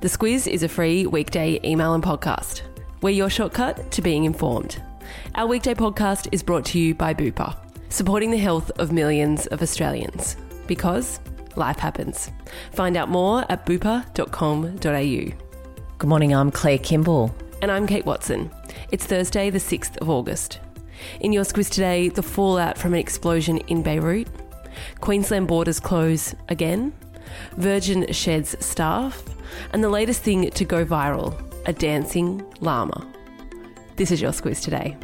The Squiz is a free weekday email and podcast. We're your shortcut to being informed. Our weekday podcast is brought to you by Bupa, supporting the health of millions of Australians. Because life happens. Find out more at bupa.com.au. Good morning, I'm Claire Kimball. And I'm Kate Watson. It's Thursday, the 6th of August. In your squiz today, the fallout from an explosion in Beirut, Queensland borders close again, Virgin sheds staff, and the latest thing to go viral a dancing llama. This is your squiz today.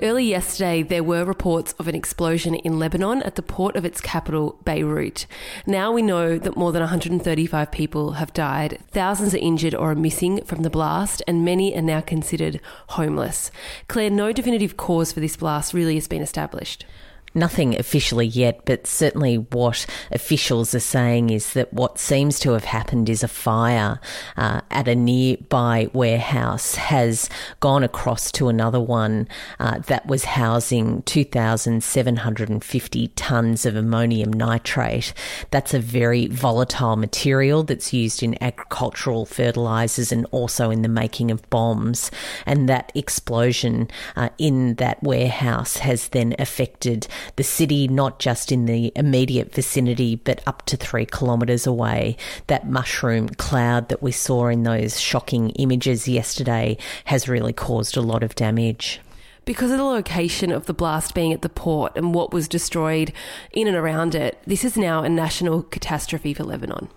Early yesterday, there were reports of an explosion in Lebanon at the port of its capital, Beirut. Now we know that more than 135 people have died, thousands are injured or are missing from the blast, and many are now considered homeless. Claire, no definitive cause for this blast really has been established. Nothing officially yet, but certainly what officials are saying is that what seems to have happened is a fire uh, at a nearby warehouse has gone across to another one uh, that was housing 2,750 tonnes of ammonium nitrate. That's a very volatile material that's used in agricultural fertilisers and also in the making of bombs. And that explosion uh, in that warehouse has then affected the city, not just in the immediate vicinity, but up to three kilometres away. That mushroom cloud that we saw in those shocking images yesterday has really caused a lot of damage. Because of the location of the blast being at the port and what was destroyed in and around it, this is now a national catastrophe for Lebanon.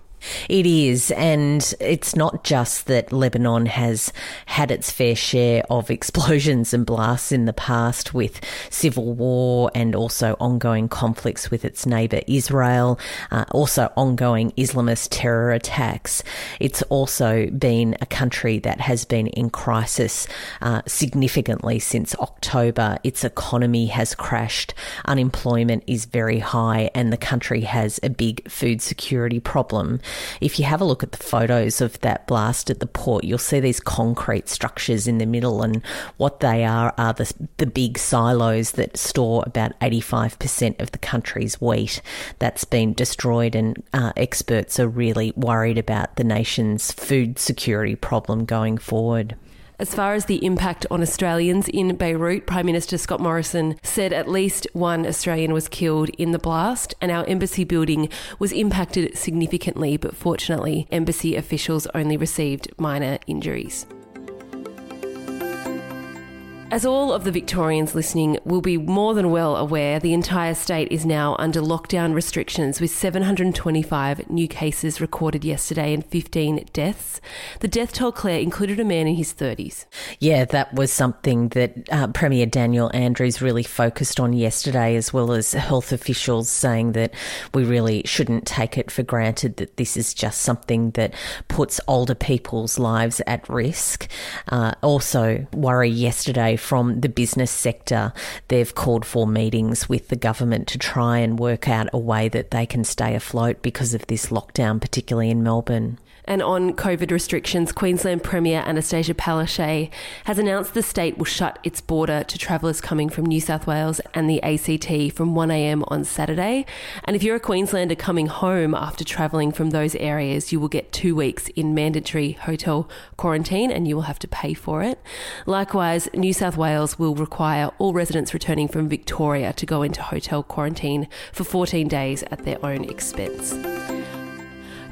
It is, and it's not just that Lebanon has had its fair share of explosions and blasts in the past with civil war and also ongoing conflicts with its neighbour Israel, uh, also ongoing Islamist terror attacks. It's also been a country that has been in crisis uh, significantly since October. Its economy has crashed, unemployment is very high, and the country has a big food security problem. If you have a look at the photos of that blast at the port, you'll see these concrete structures in the middle, and what they are are the, the big silos that store about 85% of the country's wheat. That's been destroyed, and uh, experts are really worried about the nation's food security problem going forward. As far as the impact on Australians in Beirut, Prime Minister Scott Morrison said at least one Australian was killed in the blast, and our embassy building was impacted significantly, but fortunately, embassy officials only received minor injuries. As all of the Victorians listening will be more than well aware, the entire state is now under lockdown restrictions with 725 new cases recorded yesterday and 15 deaths. The death toll, Claire, included a man in his 30s. Yeah, that was something that uh, Premier Daniel Andrews really focused on yesterday, as well as health officials saying that we really shouldn't take it for granted that this is just something that puts older people's lives at risk. Uh, also, worry yesterday from the business sector. They've called for meetings with the government to try and work out a way that they can stay afloat because of this lockdown, particularly in Melbourne. And on COVID restrictions, Queensland Premier Annastacia Palaszczuk has announced the state will shut its border to travellers coming from New South Wales and the ACT from 1am on Saturday. And if you're a Queenslander coming home after travelling from those areas, you will get two weeks in mandatory hotel quarantine and you will have to pay for it. Likewise, New South Wales will require all residents returning from Victoria to go into hotel quarantine for 14 days at their own expense.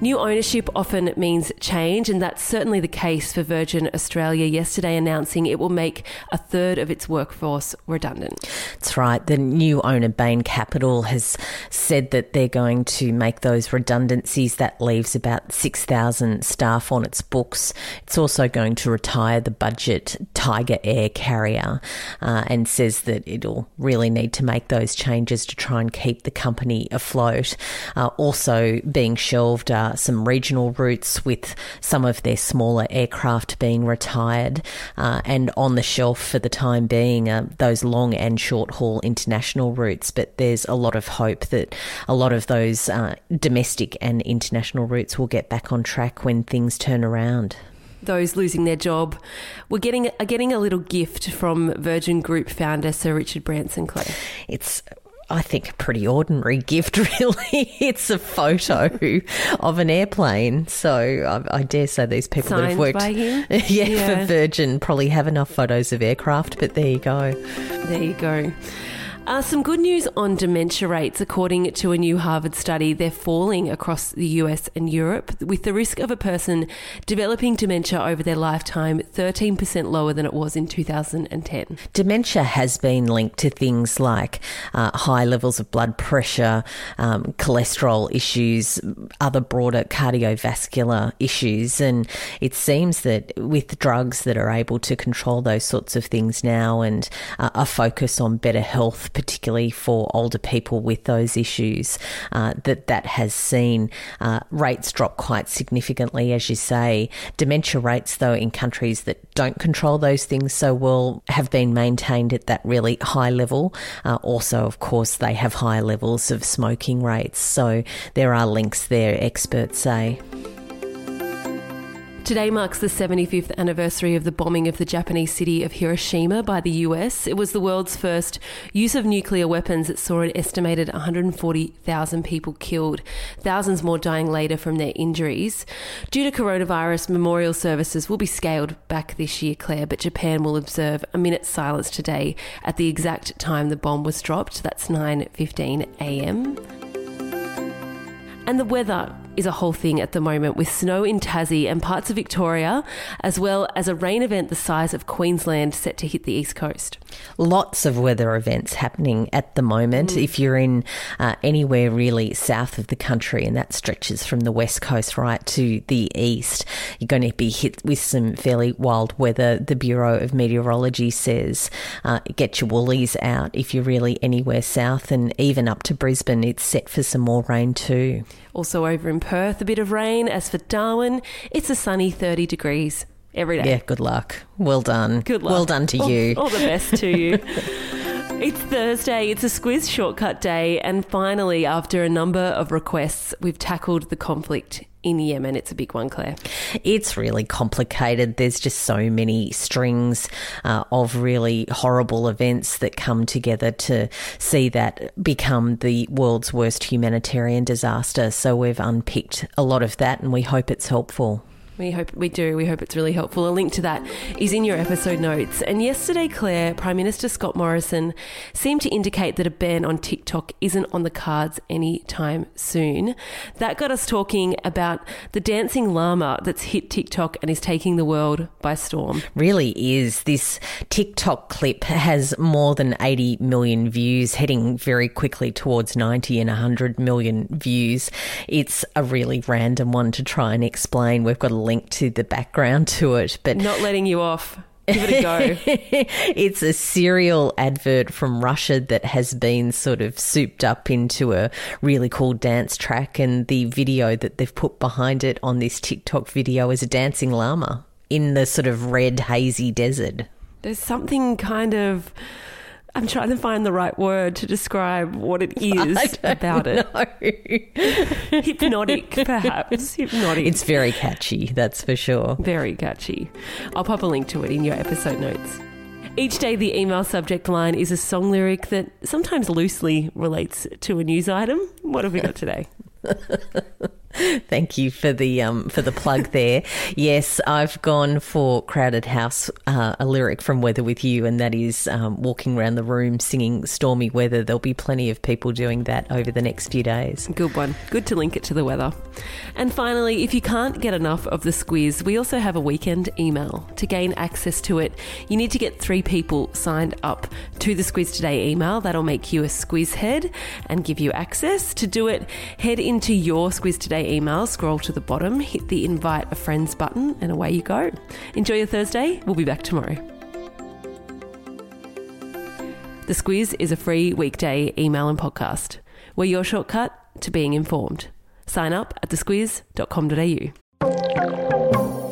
New ownership often means change, and that's certainly the case for Virgin Australia yesterday, announcing it will make a third of its workforce redundant. That's right. The new owner, Bain Capital, has said that they're going to make those redundancies. That leaves about 6,000 staff on its books. It's also going to retire the budget Tiger Air carrier uh, and says that it'll really need to make those changes to try and keep the company afloat. Uh, also, being shelved some regional routes with some of their smaller aircraft being retired. Uh, and on the shelf for the time being uh, those long and short haul international routes. But there's a lot of hope that a lot of those uh, domestic and international routes will get back on track when things turn around those losing their job were getting are getting a little gift from Virgin Group founder Sir Richard Branson. Claire, it's I think, a pretty ordinary gift, really. it's a photo of an airplane. So I, I dare say these people that have worked yeah, Yeah. for Virgin probably have enough photos of aircraft, but there you go. There you go. Uh, some good news on dementia rates. According to a new Harvard study, they're falling across the US and Europe, with the risk of a person developing dementia over their lifetime 13% lower than it was in 2010. Dementia has been linked to things like uh, high levels of blood pressure, um, cholesterol issues, other broader cardiovascular issues. And it seems that with drugs that are able to control those sorts of things now and uh, a focus on better health, particularly for older people with those issues, uh, that that has seen uh, rates drop quite significantly, as you say. Dementia rates, though, in countries that don't control those things so well have been maintained at that really high level. Uh, also, of course, they have higher levels of smoking rates. So there are links there, experts say. Today marks the 75th anniversary of the bombing of the Japanese city of Hiroshima by the US. It was the world's first use of nuclear weapons that saw an estimated 140,000 people killed, thousands more dying later from their injuries. Due to coronavirus, memorial services will be scaled back this year, Claire, but Japan will observe a minute's silence today at the exact time the bomb was dropped. That's 9:15 a.m. And the weather is a whole thing at the moment with snow in Tassie and parts of Victoria, as well as a rain event the size of Queensland set to hit the east coast. Lots of weather events happening at the moment. If you're in uh, anywhere really south of the country, and that stretches from the west coast right to the east, you're going to be hit with some fairly wild weather. The Bureau of Meteorology says uh, get your woolies out if you're really anywhere south, and even up to Brisbane, it's set for some more rain too. Also over in Perth, a bit of rain. As for Darwin, it's a sunny 30 degrees every day. Yeah, good luck. Well done. Good luck. Well done to All- you. All the best to you. It's Thursday, it's a squiz shortcut day, and finally, after a number of requests, we've tackled the conflict in Yemen. It's a big one, Claire. It's really complicated. There's just so many strings uh, of really horrible events that come together to see that become the world's worst humanitarian disaster. So we've unpicked a lot of that and we hope it's helpful. We hope we do. We hope it's really helpful. A link to that is in your episode notes. And yesterday, Claire, Prime Minister Scott Morrison seemed to indicate that a ban on TikTok isn't on the cards anytime soon. That got us talking about the dancing llama that's hit TikTok and is taking the world by storm. Really is. This TikTok clip has more than 80 million views, heading very quickly towards 90 and 100 million views. It's a really random one to try and explain. We've got a link to the background to it, but Not letting you off. Give it a go. it's a cereal advert from Russia that has been sort of souped up into a really cool dance track, and the video that they've put behind it on this TikTok video is a dancing llama in the sort of red, hazy desert. There's something kind of. I'm trying to find the right word to describe what it is about it. Hypnotic, perhaps. Hypnotic. It's very catchy, that's for sure. very catchy. I'll pop a link to it in your episode notes. Each day, the email subject line is a song lyric that sometimes loosely relates to a news item. What have we got today? Thank you for the um, for the plug there. yes, I've gone for Crowded House, uh, a lyric from Weather with You, and that is um, walking around the room singing stormy weather. There'll be plenty of people doing that over the next few days. Good one. Good to link it to the weather. And finally, if you can't get enough of the squiz, we also have a weekend email. To gain access to it, you need to get three people signed up to the Squiz Today email. That'll make you a squiz head and give you access. To do it, head into your Squiz Today email, scroll to the bottom, hit the invite a friends button, and away you go. Enjoy your Thursday. We'll be back tomorrow. The Squiz is a free weekday email and podcast. We're your shortcut to being informed. Sign up at thesquiz.com.au.